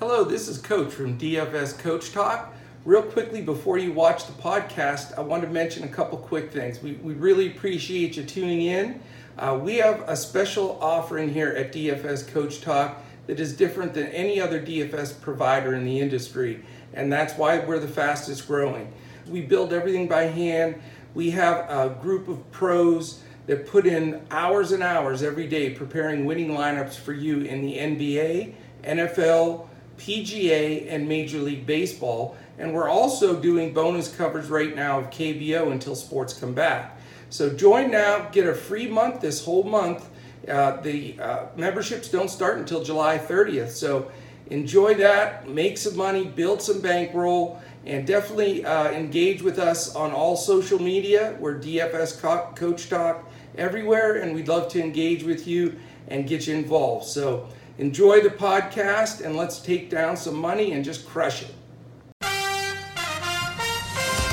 Hello, this is Coach from DFS Coach Talk. Real quickly, before you watch the podcast, I want to mention a couple quick things. We, we really appreciate you tuning in. Uh, we have a special offering here at DFS Coach Talk that is different than any other DFS provider in the industry, and that's why we're the fastest growing. We build everything by hand. We have a group of pros that put in hours and hours every day preparing winning lineups for you in the NBA, NFL, PGA, and Major League Baseball. And we're also doing bonus coverage right now of KBO until sports come back. So join now, get a free month this whole month. Uh, the uh, memberships don't start until July 30th. So enjoy that, make some money, build some bankroll, and definitely uh, engage with us on all social media. We're DFS Co- Coach Talk everywhere, and we'd love to engage with you and get you involved. So enjoy the podcast and let's take down some money and just crush it.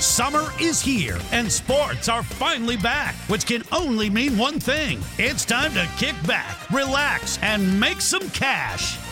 Summer is here and sports are finally back, which can only mean one thing. It's time to kick back, relax, and make some cash.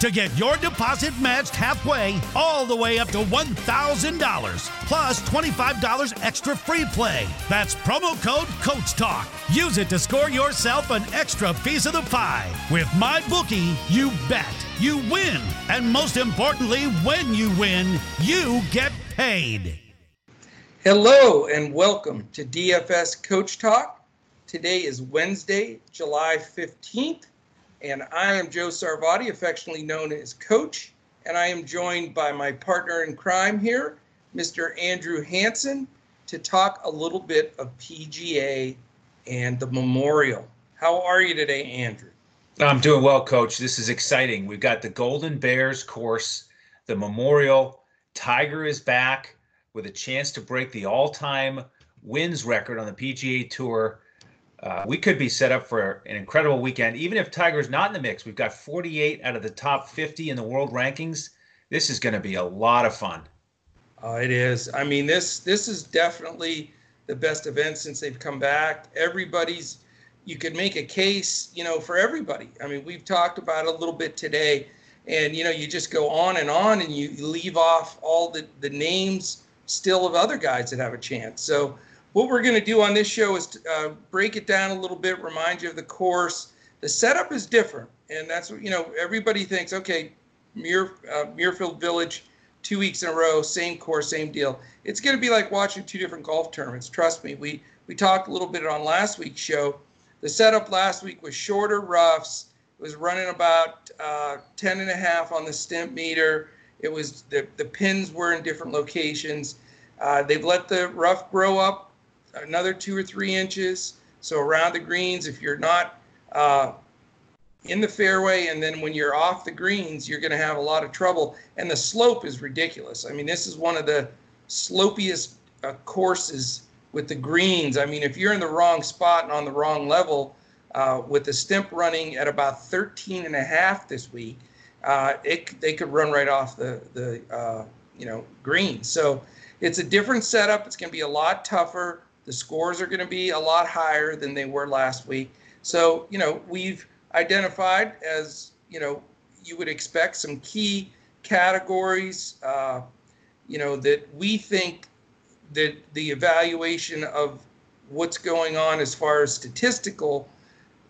to get your deposit matched halfway all the way up to $1,000 plus $25 extra free play. That's promo code Coach Talk. Use it to score yourself an extra piece of the pie. With my bookie, you bet, you win, and most importantly, when you win, you get paid. Hello and welcome to DFS Coach Talk. Today is Wednesday, July 15th and I am Joe Sarvati, affectionately known as Coach, and I am joined by my partner in crime here, Mr. Andrew Hanson, to talk a little bit of PGA and the Memorial. How are you today, Andrew? I'm doing well, Coach. This is exciting. We've got the Golden Bears course, the Memorial. Tiger is back with a chance to break the all-time wins record on the PGA Tour uh, we could be set up for an incredible weekend. Even if Tiger's not in the mix, we've got 48 out of the top 50 in the world rankings. This is going to be a lot of fun. Uh, it is. I mean, this this is definitely the best event since they've come back. Everybody's. You could make a case, you know, for everybody. I mean, we've talked about a little bit today, and you know, you just go on and on, and you leave off all the the names still of other guys that have a chance. So what we're going to do on this show is to, uh, break it down a little bit, remind you of the course. The setup is different, and that's what you know. Everybody thinks, okay, Muir, uh, Muirfield Village, two weeks in a row, same course, same deal. It's going to be like watching two different golf tournaments. Trust me. We we talked a little bit on last week's show. The setup last week was shorter roughs. It was running about uh, 10 and a half on the Stimpmeter. It was the the pins were in different locations. Uh, they've let the rough grow up another two or three inches. So around the greens, if you're not uh, in the fairway and then when you're off the greens, you're going to have a lot of trouble. And the slope is ridiculous. I mean, this is one of the slopiest uh, courses with the greens. I mean, if you're in the wrong spot and on the wrong level, uh, with the stimp running at about 13 and a half this week, uh, it, they could run right off the, the uh, you know, green. So it's a different setup. It's going to be a lot tougher. The scores are going to be a lot higher than they were last week. So, you know, we've identified as, you know, you would expect some key categories, uh, you know, that we think that the evaluation of what's going on as far as statistical,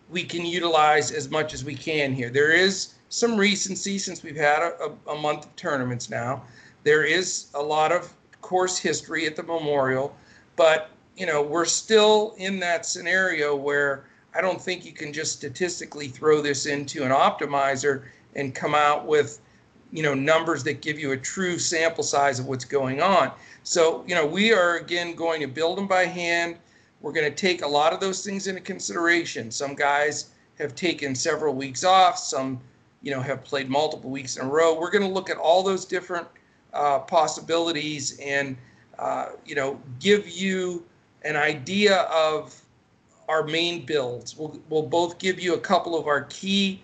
we can utilize as much as we can here. There is some recency since we've had a, a, month of tournaments now. There is a lot of course history at the Memorial, but you know, we're still in that scenario where I don't think you can just statistically throw this into an optimizer and come out with, you know, numbers that give you a true sample size of what's going on. So, you know, we are again going to build them by hand. We're going to take a lot of those things into consideration. Some guys have taken several weeks off, some, you know, have played multiple weeks in a row. We're going to look at all those different uh, possibilities and uh, you know give you an idea of our main builds. We'll, we'll both give you a couple of our key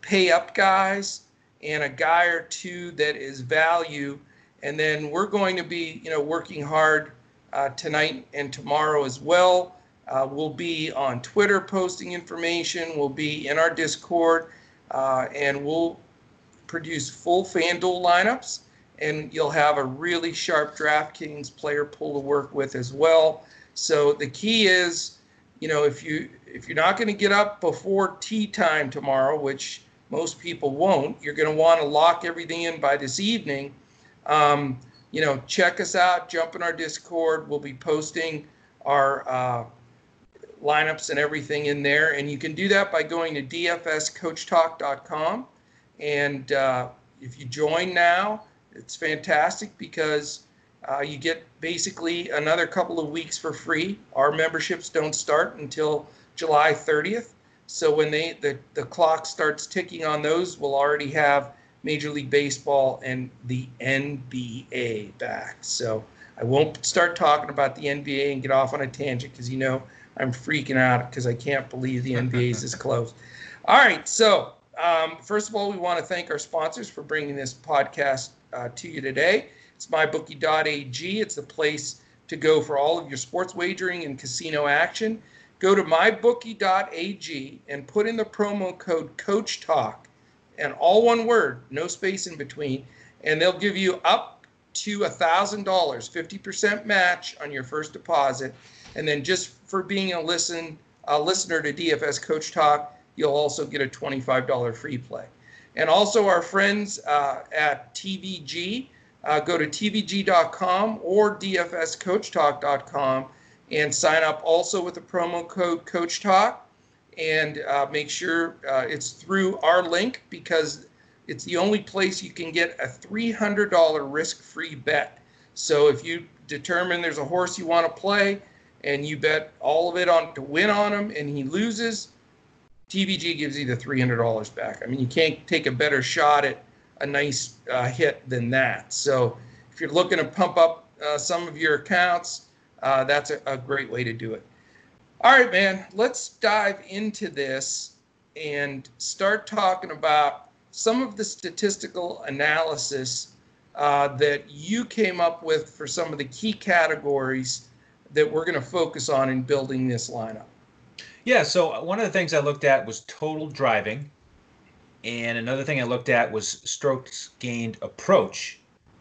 pay up guys and a guy or two that is value. And then we're going to be, you know, working hard uh, tonight and tomorrow as well. Uh, we'll be on Twitter posting information. We'll be in our Discord, uh, and we'll produce full FanDuel lineups. And you'll have a really sharp DraftKings player pool to work with as well. So the key is, you know, if you if you're not going to get up before tea time tomorrow, which most people won't, you're going to want to lock everything in by this evening. Um, you know, check us out. Jump in our Discord. We'll be posting our uh, lineups and everything in there, and you can do that by going to dfscoachtalk.com. And uh, if you join now, it's fantastic because uh, you get basically another couple of weeks for free. Our memberships don't start until July 30th. So when they the, the clock starts ticking on those, we'll already have Major League Baseball and the NBA back. So I won't start talking about the NBA and get off on a tangent because you know I'm freaking out because I can't believe the NBA is this close. All right, so um, first of all, we want to thank our sponsors for bringing this podcast uh, to you today. It's mybookie.ag. It's the place to go for all of your sports wagering and casino action. Go to mybookie.ag and put in the promo code Coach Talk, and all one word, no space in between, and they'll give you up to a thousand dollars, fifty percent match on your first deposit, and then just for being a listen a listener to DFS Coach Talk, you'll also get a twenty-five dollar free play. And also our friends uh, at TVG uh, go to tvg.com or dfscoachtalk.com and sign up also with the promo code Coach Talk. And uh, make sure uh, it's through our link because it's the only place you can get a $300 risk free bet. So if you determine there's a horse you want to play and you bet all of it on to win on him and he loses, TVG gives you the $300 back. I mean, you can't take a better shot at a nice uh, hit than that. So if you're looking to pump up uh, some of your accounts, uh, that's a, a, great way to do it. All right, man, let's dive into this and start talking about some of the statistical analysis uh, that you came up with for some of the key categories that we're going to focus on in building this lineup. Yeah, so one of the things I looked at was total driving. And another thing I looked at was strokes gained approach.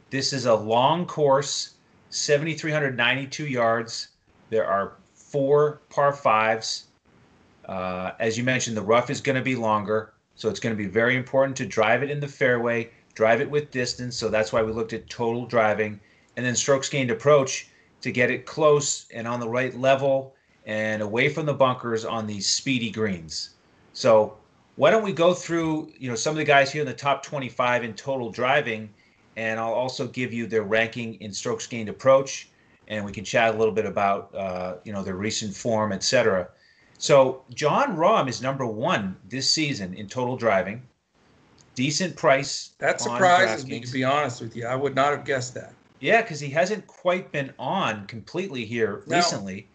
This is a long course, 7,392 yards. There are four par fives. Uh, as you mentioned, the rough is going to be longer, so it's going to be very important to drive it in the fairway, drive it with distance. So that's why we looked at total driving, and then strokes gained approach to get it close and on the right level and away from the bunkers on these speedy greens. So why don't we go through you know some of the guys here in the top 25 in total driving and i'll also give you their ranking in strokes gained approach and we can chat a little bit about uh, you know their recent form etc so jon rahm is number one this season in total driving. Decent price that surprises me to be honest with you. I would not have guessed that. Yeah because he hasn't quite been on completely here no. recently.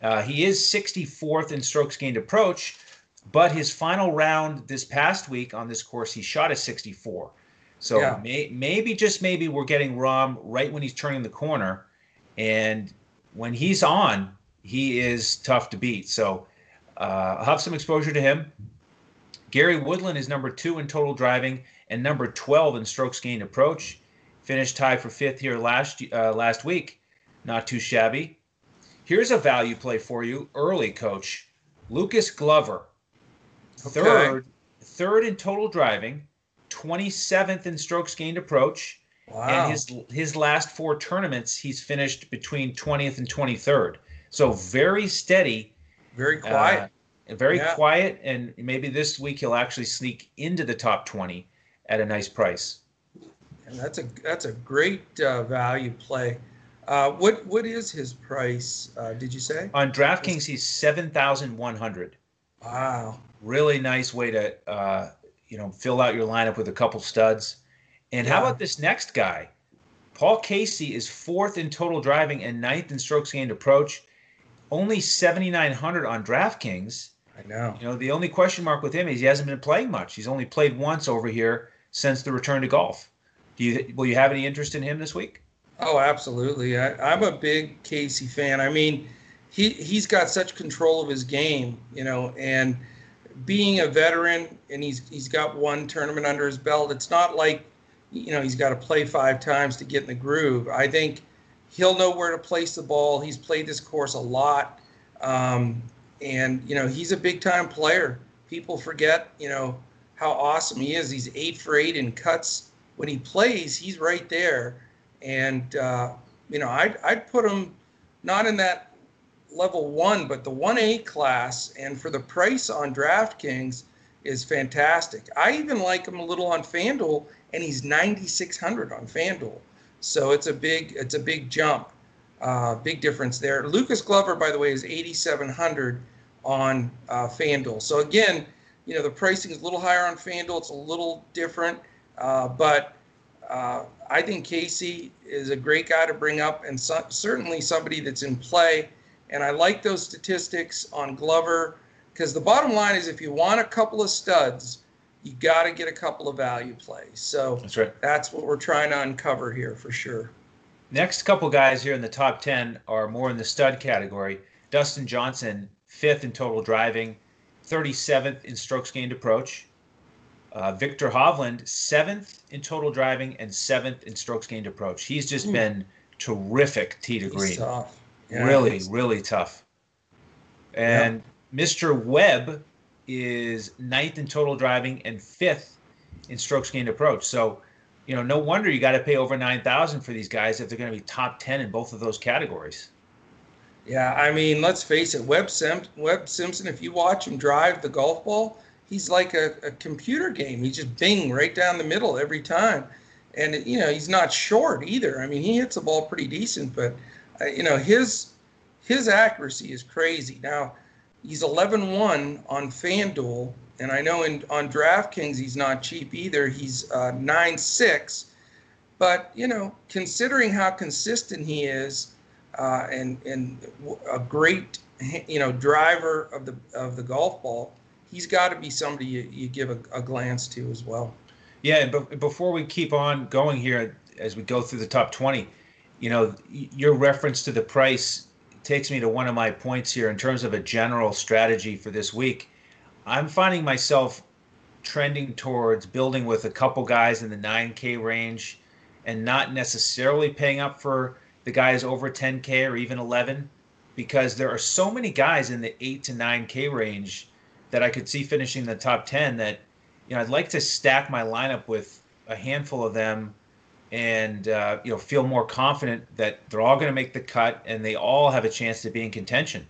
Uh, he is 64th in strokes gained approach but his final round this past week on this course, he shot a 64. So yeah. may, maybe, just maybe, we're getting Rahm right when he's turning the corner. And when he's on, he is tough to beat. So uh, I'll have some exposure to him. Gary Woodland is number two in total driving and number 12 in strokes gained approach. Finished tied for fifth here last uh, last week. Not too shabby. Here's a value play for you early, coach. Lucas Glover Okay. Third, third in total driving, 27th in strokes gained approach. Wow. And his his last four tournaments, he's finished between 20th and 23rd. So very steady. Very quiet. Uh, very yeah. quiet. And maybe this week he'll actually sneak into the top 20 at a nice price. And that's a that's a great uh, value play. Uh, what what is his price? Uh, did you say on DraftKings? He's seven thousand one hundred. Wow really nice way to uh, you know fill out your lineup with a couple studs. And yeah. how about this next guy, Paul Casey is fourth in total driving and ninth in strokes gained approach. Only 7,900 on DraftKings. I know. You know, the only question mark with him is he hasn't been playing much. He's only played once over here since the return to golf. Do you will you have any interest in him this week? Oh, absolutely. I, I'm a big Casey fan. I mean, he he's got such control of his game, you know, and being a veteran and he's he's got one tournament under his belt. It's not like you know he's got to play five times to get in the groove. I think he'll know where to place the ball. He's played this course a lot, um, and you know he's a big time player. People forget you know how awesome he is. He's eight for eight in cuts when he plays. He's right there, and uh, you know I'd I'd put him not in that level one, but the 1A class and for the price on DraftKings is fantastic. I even like him a little on FanDuel, and he's 9,600 on FanDuel. So it's a big it's a big jump, uh, big difference there. Lucas Glover, by the way, is 8,700 on uh, FanDuel. So again, you know the pricing is a little higher on FanDuel. It's a little different, uh, but uh, I think Casey is a great guy to bring up, and so, certainly somebody that's in play. And I like those statistics on Glover because the bottom line is if you want a couple of studs, you got to get a couple of value plays. So that's right. That's what we're trying to uncover here for sure. Next couple guys here in the top 10 are more in the stud category. Dustin Johnson, fifth in total driving, 37th in strokes gained approach. Uh, Viktor Hovland, seventh in total driving and seventh in strokes gained approach. He's just mm. been terrific tee to green. Tough. Yeah, really, really tough. And yeah. Mr. Webb is ninth in total driving and fifth in strokes gained approach. So, you know, no wonder you got to pay over nine thousand for these guys if they're going to be top ten in both of those categories. Yeah, I mean, let's face it, Webb, Sim- Webb Simpson. If you watch him drive the golf ball, he's like a, a computer game. He just bing right down the middle every time, and you know he's not short either. I mean, he hits the ball pretty decent, but you know his his accuracy is crazy. Now he's 11-1 on FanDuel, and I know in on DraftKings he's not cheap either. He's uh, 9-6, but you know considering how consistent he is, uh, and and a great you know driver of the of the golf ball, he's got to be somebody you, you give a, a glance to as well. Yeah, but before we keep on going here as we go through the top 20 you know, your reference to the price takes me to one of my points here in terms of a general strategy for this week. I'm finding myself trending towards building with a couple guys in the 9K range and not necessarily paying up for the guys over 10K or even 11 because there are so many guys in the 8 to 9K range that I could see finishing the top 10 that you know I'd like to stack my lineup with a handful of them and uh, you know feel more confident that they're all going to make the cut and they all have a chance to be in contention.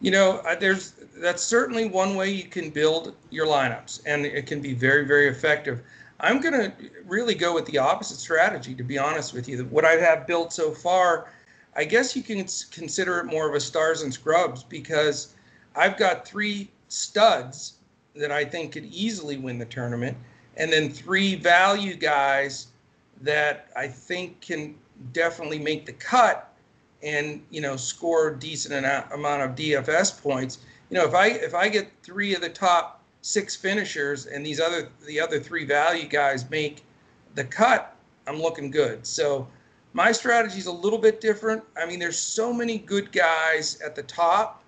You know, there's that's certainly one way you can build your lineups, and it can be very very effective. I'm going to really go with the opposite strategy, to be honest with you. What I have built so far, I guess you can consider it more of a stars and scrubs because I've got three studs that I think could easily win the tournament, and then three value guys that I think can definitely make the cut and you know score a decent amount of DFS points. You know, if I if I get three of the top six finishers and these other the other three value guys make the cut, I'm looking good. So my strategy is a little bit different. I mean, there's so many good guys at the top.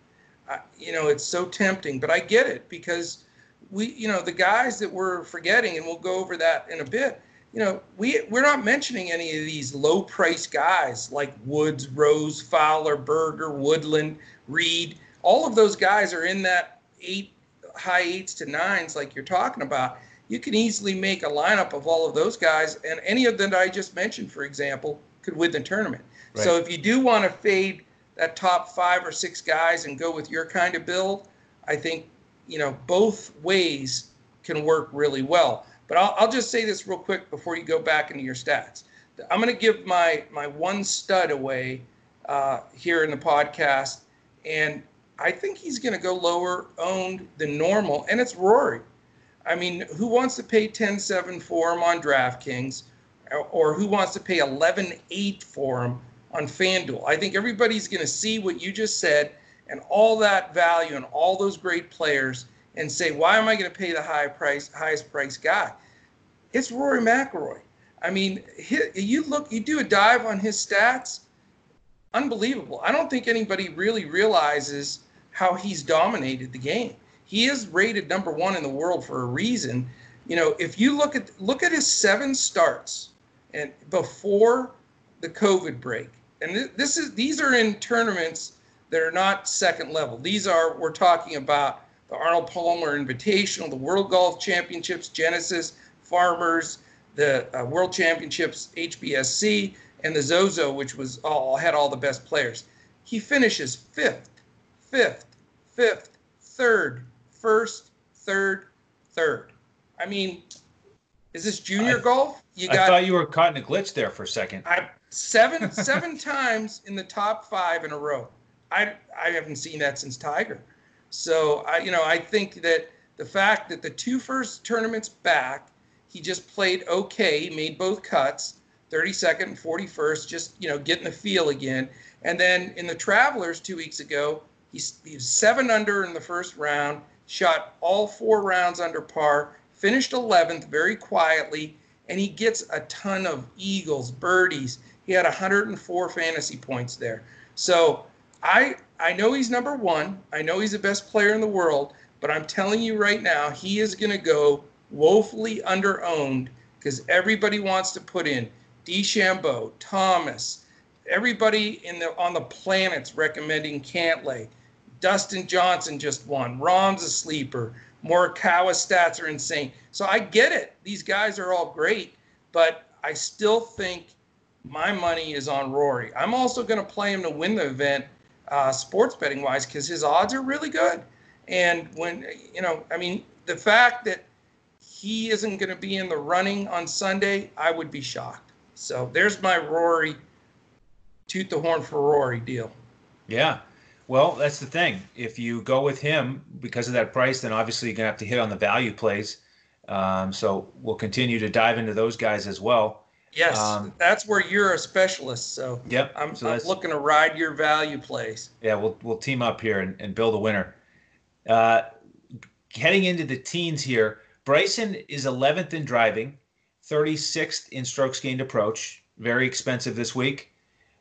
You know, it's so tempting, but I get it because we, you know, the guys that we're forgetting, and we'll go over that in a bit you know, we we're not mentioning any of these low price guys like Woods, Rose, Fowler, Berger, Woodland, Reed. All of those guys are in that eight high eights to nines like you're talking about. You can easily make a lineup of all of those guys, and any of them that I just mentioned, for example, could win the tournament. Right. So if you do want to fade that top five or six guys and go with your kind of build, I think you know both ways can work really well. But I'll, I'll just say this real quick before you go back into your stats. I'm going to give my my one stud away uh, here in the podcast, and I think he's going to go lower owned than normal, and it's Rory. I mean, who wants to pay 10-7 for him on DraftKings? or who wants to pay 11.8 for him on FanDuel. I think everybody's going to see what you just said and all that value and all those great players and say, why am I going to pay the high price, highest price guy? It's Rory McIlroy. I mean, you look, you do a dive on his stats, unbelievable. I don't think anybody really realizes how he's dominated the game. He is rated number one in the world for a reason. You know, if you look at look at his seven starts and before the COVID break, and this is these are in tournaments that are not second level. These are we're talking about the Arnold Palmer Invitational, the World Golf Championships, Genesis, Farmers, the uh, World Championships, HBSC, and the Zozo, which was all had all the best players. He finishes fifth, fifth, fifth, third, first, third, third. I mean, is this junior I, golf? You got, I thought you were caught in a glitch there for a second. I, seven seven times in the top five in a row. I I haven't seen that since Tiger. So I you know I think that the fact that the two first tournaments back, he just played okay, made both cuts, 32nd and 41st, just you know getting the feel again. And then in the Travelers two weeks ago, he's, he was seven under in the first round, shot all four rounds under par, finished 11th very quietly, and he gets a ton of eagles, birdies. He had 104 fantasy points there. So I I know he's number one. I know he's the best player in the world, but I'm telling you right now, he is going to go woefully underowned because everybody wants to put in DeChambeau, Thomas, everybody in the on the planet's recommending Cantlay. Dustin Johnson just won. Rahm's a sleeper. Morikawa stats are insane. So I get it. These guys are all great, but I still think my money is on Rory. I'm also going to play him to win the event, uh, sports betting wise, because his odds are really good. And when you know, I mean, the fact that he isn't going to be in the running on Sunday, I would be shocked. So there's my Rory, toot the horn for Rory deal. Yeah. Well, that's the thing. If you go with him because of that price, then obviously you're going to have to hit on the value plays. Um, so we'll continue to dive into those guys as well. Yes, um, that's where you're a specialist. So yep, I'm, so I'm looking to ride your value plays. Yeah, we'll we'll team up here and, and build a winner. Uh, heading into the teens here, Bryson is 11th in driving, 36th in strokes gained approach. Very expensive this week.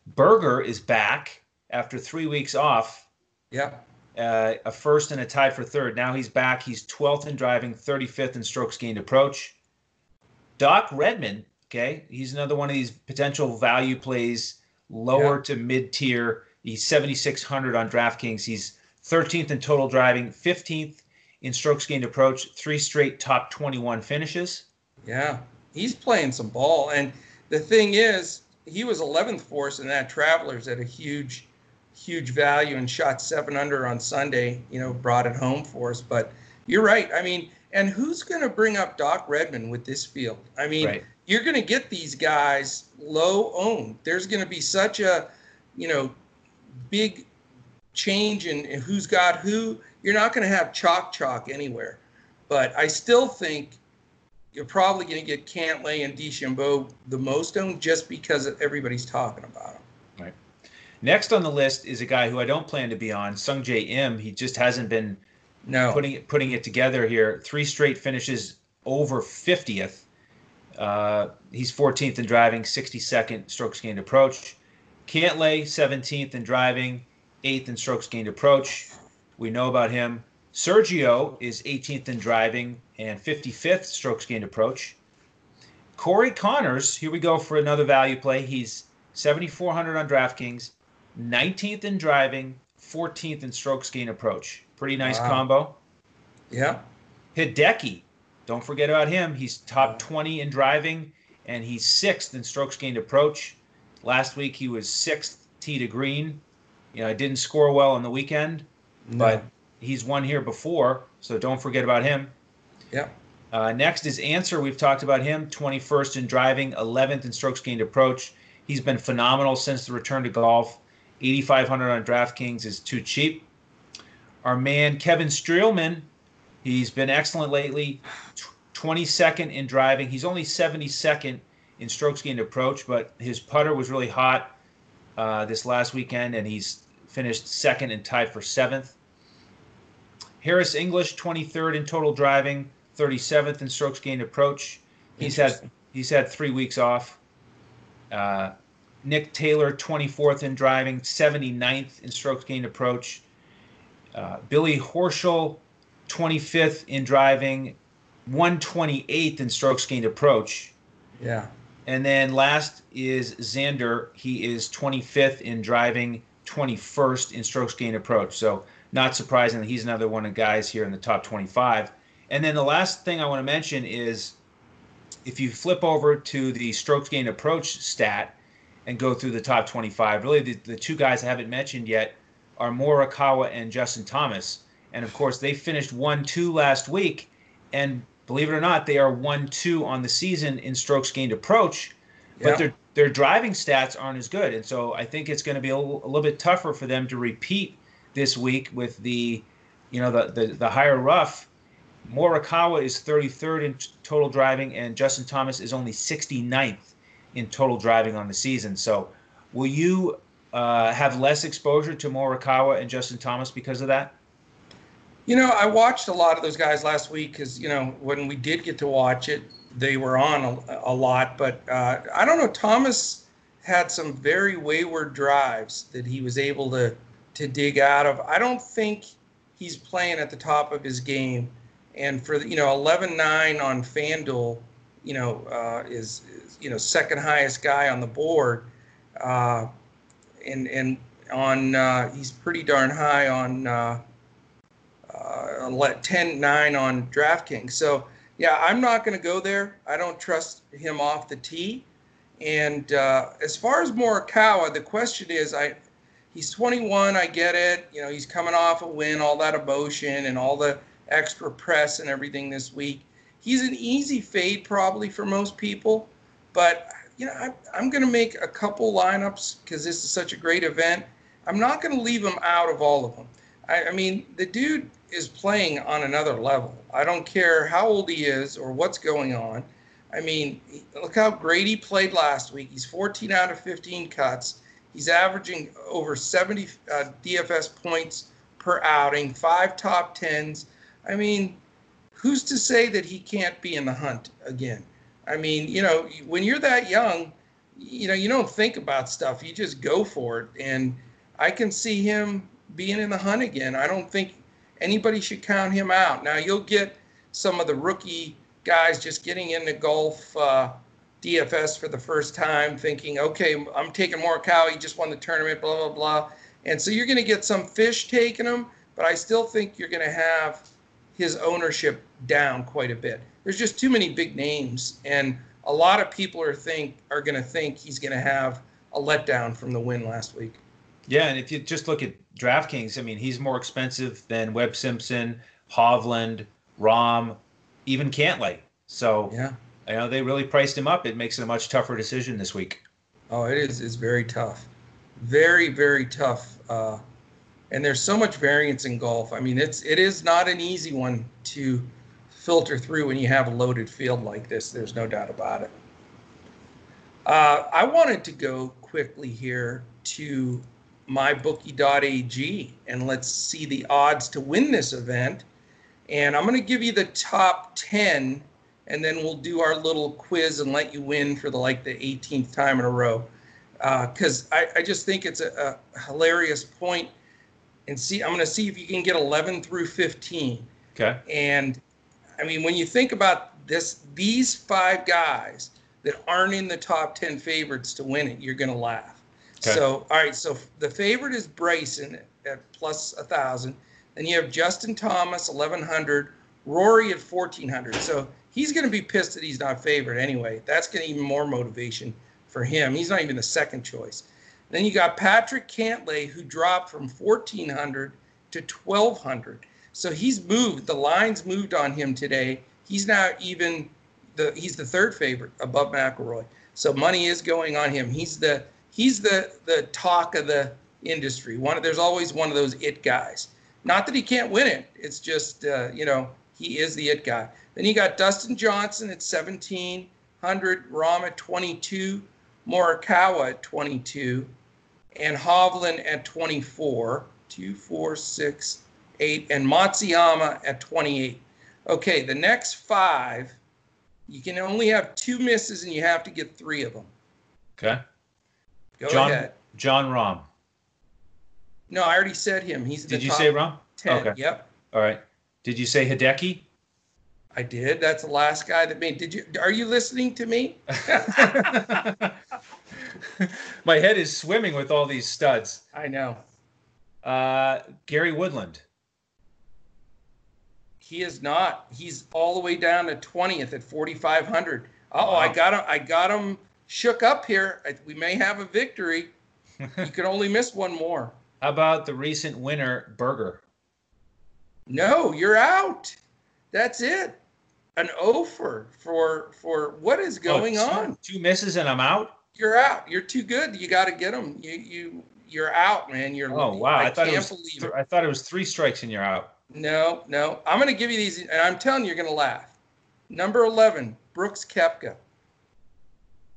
Berger is back after three weeks off. Yeah. Uh, a first and a tie for third. Now he's back. He's 12th in driving, 35th in strokes gained approach. Doc Redman Okay, he's another one of these potential value plays, lower yeah. to mid tier. He's 7,600 on DraftKings. He's 13th in total driving, 15th in strokes gained approach, three straight top 21 finishes. Yeah, he's playing some ball. And the thing is, he was 11th for us in that Travelers at a huge, huge value and shot seven under on Sunday. You know, brought it home for us. But you're right. I mean, and who's going to bring up Doc Redman with this field? I mean, right you're going to get these guys low owned. There's going to be such a, you know, big change in, in who's got who. You're not going to have chalk chalk anywhere. But I still think you're probably going to get Cantlay and DeChambeau the most owned just because everybody's talking about them. Right. Next on the list is a guy who I don't plan to be on, Sungjae Im. He just hasn't been no. putting it putting it together here. Three straight finishes over 50th. Uh, he's 14th in driving, 62nd strokes gained approach. Cantlay 17th in driving, 8th in strokes gained approach. We know about him. Sergio is 18th in driving and 55th strokes gained approach. Corey Conners, here we go for another value play. He's 7,400 on DraftKings, 19th in driving, 14th in strokes gained approach. Pretty nice wow. combo. Yeah. Hideki, don't forget about him. He's top 20 in driving, and he's sixth in strokes gained approach. Last week he was sixth tee to green. You know, I didn't score well on the weekend, no. but he's won here before, so don't forget about him. Yeah. Uh, next is Ancer. We've talked about him. 21st in driving, 11th in strokes gained approach. He's been phenomenal since the return to golf. 8,500 on DraftKings is too cheap. Our man Kevin Streelman He's been excellent lately. 22nd in driving. He's only 72nd in strokes gained approach, but his putter was really hot uh, this last weekend, and he's finished second and tied for seventh. Harris English, 23rd in total driving, 37th in strokes gained approach. He's had he's had three weeks off. Uh, Nick Taylor, 24th in driving, 79th in strokes gained approach. Uh, Billy Horschel, 25th in driving, 128th in strokes gained approach. Yeah. And then last is Xander. He is 25th in driving, 21st in strokes gained approach. So not surprising that he's another one of the guys here in the top 25. And then the last thing I want to mention is if you flip over to the strokes gained approach stat and go through the top 25, really the, the two guys I haven't mentioned yet are Morikawa and Justin Thomas. And of course, they finished 1 2 last week. And believe it or not, they are 1 2 on the season in strokes gained approach. But Yeah. their, their driving stats aren't as good. And so I think it's going to be a little, little bit tougher for them to repeat this week with the, you know, the, the, the higher rough. Morikawa is 33rd in t- total driving, and Justin Thomas is only 69th in total driving on the season. So, will you uh, have less exposure to Morikawa and Justin Thomas because of that? You know, I watched a lot of those guys last week because you know when we did get to watch it, they were on a, a lot. But uh, I don't know. Thomas had some very wayward drives that he was able to to dig out of. I don't think he's playing at the top of his game. And for you know 11-9 on FanDuel, you know uh, is, is you know second highest guy on the board, uh, and and on uh, he's pretty darn high on. Uh, uh, let 10 9 on DraftKings. So, yeah, I'm not going to go there. I don't trust him off the tee. And uh, as far as Morikawa, the question is, I he's 21. I get it. You know, he's coming off a win, all that emotion and all the extra press and everything this week. He's an easy fade probably for most people, but you know, I, I'm going to make a couple lineups because this is such a great event. I'm not going to leave him out of all of them. I, I mean, the dude is playing on another level. I don't care how old he is or what's going on. I mean, look how great he played last week. He's 14 out of 15 cuts. He's averaging over 70 uh, DFS points per outing, five top tens. I mean, who's to say that he can't be in the hunt again? I mean, you know, when you're that young, you know, you don't think about stuff. You just go for it. And I can see him being in the hunt again. I don't think anybody should count him out. Now you'll get some of the rookie guys just getting into golf uh, DFS for the first time, thinking, okay, I'm taking Morikawa. He just won the tournament, blah blah blah. And so you're going to get some fish taking him, but I still think you're going to have his ownership down quite a bit. There's just too many big names, and a lot of people are think are going to think he's going to have a letdown from the win last week. Yeah, and if you just look at DraftKings, I mean, he's more expensive than Webb Simpson, Hovland, Rahm, even Cantlay. So, Yeah. you know, they really priced him up. It makes it a much tougher decision this week. Oh, it is. It's very tough. Very, very tough. Uh, and there's so much variance in golf. I mean, it's it is not an easy one to filter through when you have a loaded field like this. There's no doubt about it. Uh, I wanted to go quickly here to mybookie.ag and let's see the odds to win this event. And I'm going to give you the top 10 and then we'll do our little quiz and let you win for the like the 18th time in a row. Because I, I just think it's a, a hilarious point. And see, I'm going to see if you can get 11 through 15. Okay. And I mean, when you think about this, these five guys that aren't in the top 10 favorites to win it, you're going to laugh. Okay. So, all right. So the favorite is Bryson at plus a thousand. Then you have Justin Thomas, 1100, Rory at 1400. So he's going to be pissed that he's not favored anyway. That's going to even more motivation for him. He's not even the second choice. Then you got Patrick Cantlay, who dropped from 1400 to 1200. So he's moved. The lines moved on him today. He's now even the he's the third favorite above McIlroy. So money is going on him. He's the he's the the talk of the industry. One there's always one of those it guys. Not that he can't win it. It's just uh, you know he is the it guy. Then you got Dustin Johnson at 1700, 100, Rahm at 22, Morikawa at 22, and Hovland at 24. 2, 4, 6, 8, and Matsuyama at 28. Okay, the next five, you can only have two misses and you have to get three of them. Okay. Go Jon, ahead. Jon Rahm. No, I already said him. He's Did you say Rahm? 10. Okay. Yep. All right. Did you say Hideki? I did. That's the last guy that made. Did you? Are you listening to me? My head is swimming with all these studs. I know. Uh, Gary Woodland. He is not. He's all the way down to 20th at 4,500. Oh, Wow. I got him. I got him shook up here. I, we may have a victory. you can only miss one more. How about the recent winner, Berger? No, you're out. That's it. An offer for for what is going Oh, two- on? Two misses and I'm out. You're out. You're too good. You got to get them. You you you're out, man. You're. Oh wow! I, thought it was. believe th- it. I thought it was three strikes and you're out. No, no. I'm going to give you these, and I'm telling you, you're going to laugh. Number 11, Brooks Koepka.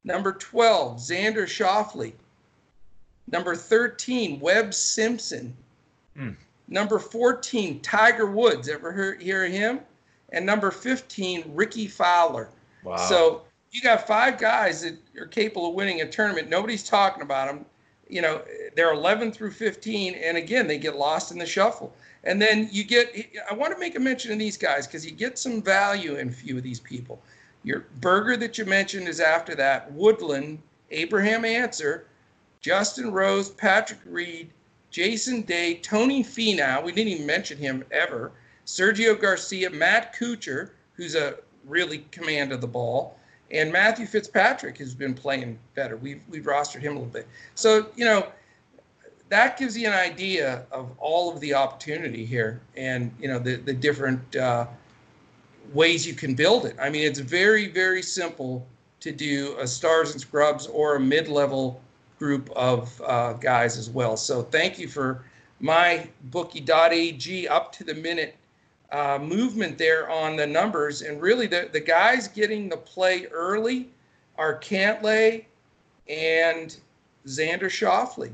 Number 12, Xander Schauffele. Number 13, Webb Simpson. Hmm. Number 14, Tiger Woods. Ever hear, hear of him? And number 15, Rickie Fowler. Wow. So you got five guys that are capable of winning a tournament. Nobody's talking about them. You know, they're 11 through 15, and again, they get lost in the shuffle. And then you get, I want to make a mention of these guys because you get some value in a few of these people. Your Berger that you mentioned is after that, Woodland, Abraham Ancer, Justin Rose, Patrick Reed, Jason Day, Tony Finau, we didn't even mention him ever, Sergio Garcia, Matt Kuchar, who's a really command of the ball, and Matthew Fitzpatrick has been playing better. We've we've rostered him a little bit. So, you know, that gives you an idea of all of the opportunity here and, you know, the, the different uh, ways you can build it. I mean, it's very, very simple to do a stars and scrubs or a mid-level group of uh, guys as well. So thank you for my bookie.ag up to the minute uh, movement there on the numbers. And really, the, the guys getting the play early are Cantlay and Xander Schauffele.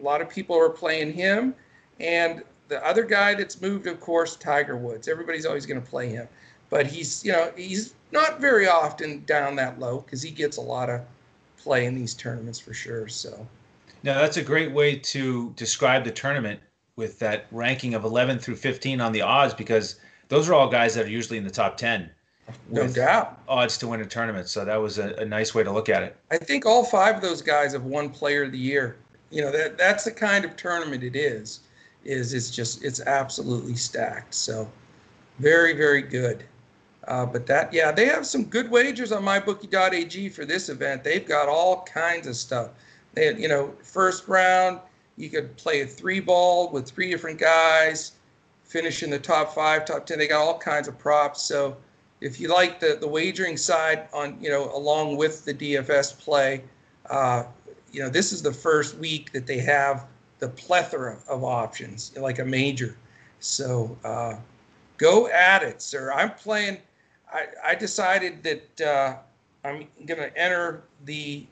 A lot of people are playing him. And the other guy that's moved, of course, Tiger Woods. Everybody's always going to play him. But he's, you know, he's not very often down that low because he gets a lot of play in these tournaments for sure. So, Now that's a great way to describe the tournament with that ranking of 11 through 15 on the odds because those are all guys that are usually in the top 10 no doubt. odds to win a tournament. So that was a, a nice way to look at it. I think all five of those guys have won Player of the Year. You know that that's the kind of tournament it is. Is it's just it's absolutely stacked. So very very good. Uh, but that yeah they have some good wagers on mybookie.ag for this event. They've got all kinds of stuff. They had, you know first round you could play a three ball with three different guys, finish in the top five, top ten. They got all kinds of props. So if you like the, the wagering side on, you know, along with the DFS play, uh, you know, this is the first week that they have the plethora of options, like a major. So uh, go at it, sir. I'm playing. I, I decided that uh, I'm going to enter the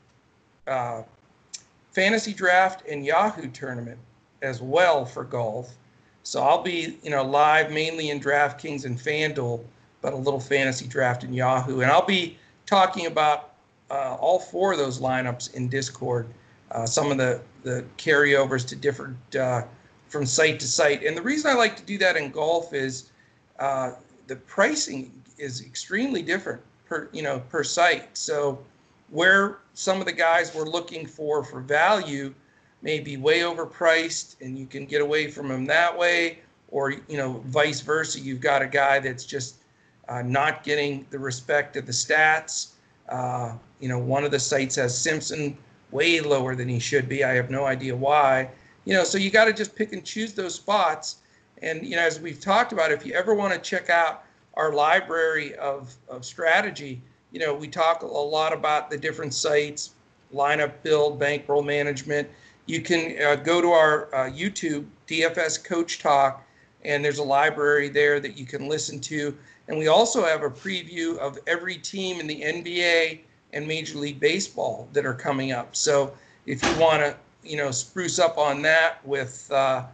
uh, fantasy draft and Yahoo tournament as well for golf. So I'll be, you know, live mainly in DraftKings and FanDuel but a little fantasy draft in Yahoo. And I'll be talking about uh, all four of those lineups in Discord. Uh, some of the the carryovers to different uh, from site to site. And the reason I like to do that in golf is uh, the pricing is extremely different per you know per site. So where some of the guys we're looking for for value may be way overpriced, and you can get away from them that way, or you know vice versa. You've got a guy that's just uh, not getting the respect of the stats. Uh, you know, one of the sites has Simpson way lower than he should be. I have no idea why. You know, so you got to just pick and choose those spots. And you know, as we've talked about, if you ever want to check out our library of of strategy, you know, we talk a lot about the different sites, lineup build, bankroll management. You can uh, go to our uh, YouTube DFS Coach Talk, and there's a library there that you can listen to. And we also have a preview of every team in the NBA, and Major League Baseball that are coming up. So if you want to, you know, spruce up on that with, uh,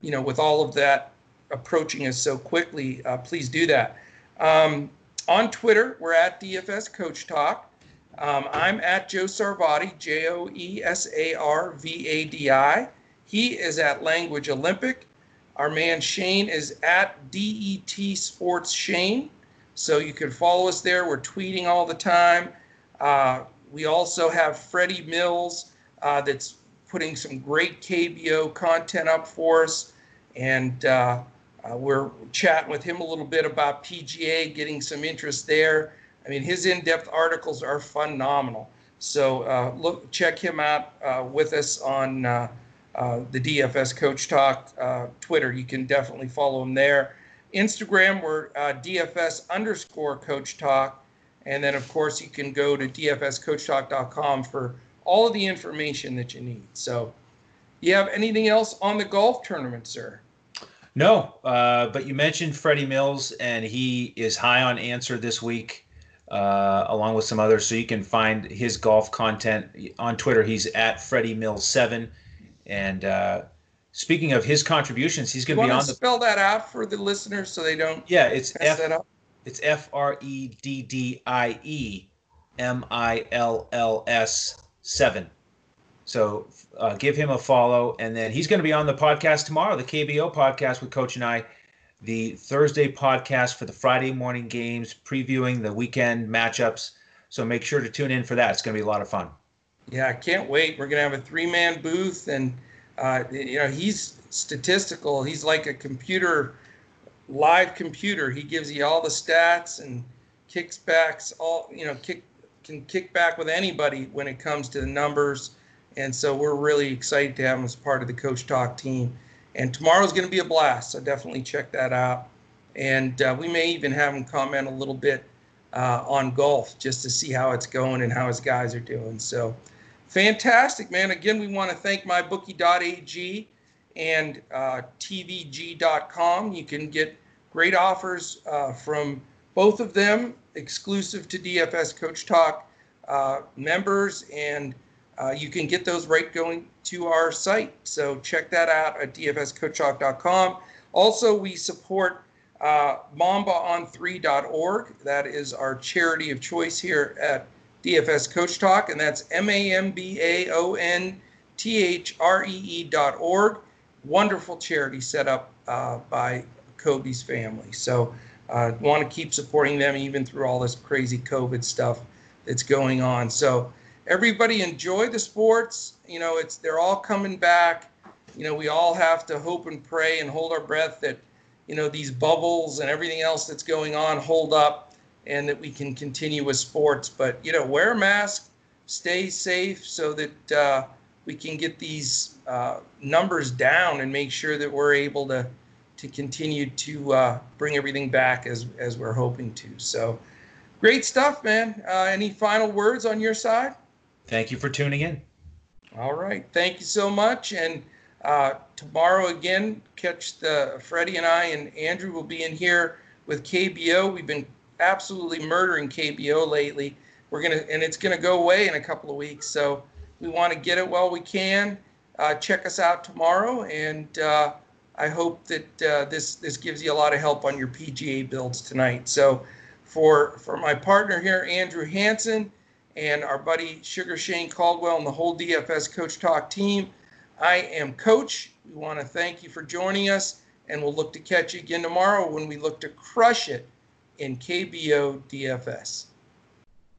you know, with all of that approaching us so quickly, uh, please do that. Um, on Twitter, we're at DFS Coach Talk. Um, I'm at Joe Sarvadi, J O E S A R V A D I. He is at Language Olympic. Our man Shane is at DET Sports Shane. So you can follow us there. We're tweeting all the time. Uh, we also have Freddie Mills uh, that's putting some great KBO content up for us. And uh, uh, we're chatting with him a little bit about PGA, getting some interest there. I mean, his in-depth articles are phenomenal. So uh, look, check him out uh, with us on uh, uh, the DFS Coach Talk uh, Twitter. You can definitely follow him there. Instagram, we're DFS underscore Coach Talk, and then of course you can go to dfscoachtalk.com for all of the information that you need. So, you have anything else on the golf tournament, sir? No, uh, but you mentioned Freddie Mills, and he is high on Ancer this week, uh, along with some others. So you can find his golf content on Twitter. He's at Freddie Mills seven, and uh, speaking of his contributions, he's going to be on the. Spell that out for the listeners so they don't. Yeah, it's F. It's F R E D D I E M I L L S seven. So uh, give him a follow. And then he's going to be on the podcast tomorrow, the KBO podcast with Coach and I, the Thursday podcast for the Friday morning games, previewing the weekend matchups. So make sure to tune in for that. It's going to be a lot of fun. Yeah, I can't wait. We're going to have a three man booth. And, uh, you know, he's statistical. He's like a computer, live computer. He gives you all the stats and kicks backs, all, you know, kick, can kick back with anybody when it comes to the numbers and so we're really excited to have him as part of the Coach Talk team. And tomorrow's going to be a blast, so definitely check that out. And uh, we may even have him comment a little bit uh, on golf just to see how it's going and how his guys are doing. So fantastic, man. Again, we want to thank mybookie.ag and uh, tvg.com. You can get great offers uh, from both of them, exclusive to DFS Coach Talk uh, members and uh, you can get those right going to our site. So check that out at dfscoachtalk.com. Also, we support uh, mambaon3.org. That is our charity of choice here at DFS Coach Talk, and that's M A M B A O N T H R E E dot org. Wonderful charity set up uh, by Kobe's family. So, uh, want to keep supporting them even through all this crazy COVID stuff that's going on. So, everybody enjoy the sports. You know, it's they're all coming back. You know, we all have to hope and pray and hold our breath that you know these bubbles and everything else that's going on hold up and that we can continue with sports. But you know, wear a mask, stay safe, so that uh, we can get these uh, numbers down and make sure that we're able to to continue to uh, bring everything back as as we're hoping to. So, great stuff, man. Uh, any final words on your side? Thank you for tuning in. All right. Thank you so much. And uh, tomorrow again, catch the Freddie and I and Andrew will be in here with KBO. We've been absolutely murdering KBO lately. We're gonna and it's gonna go away in a couple of weeks. So we want to get it while we can. Uh, check us out tomorrow, and uh, I hope that uh, this this gives you a lot of help on your PGA builds tonight. So for for my partner here, Andrew Hanson and our buddy Sugar Shane Caldwell and the whole DFS Coach Talk team. I am Coach. We want to thank you for joining us, and we'll look to catch you again tomorrow when we look to crush it in KBO DFS.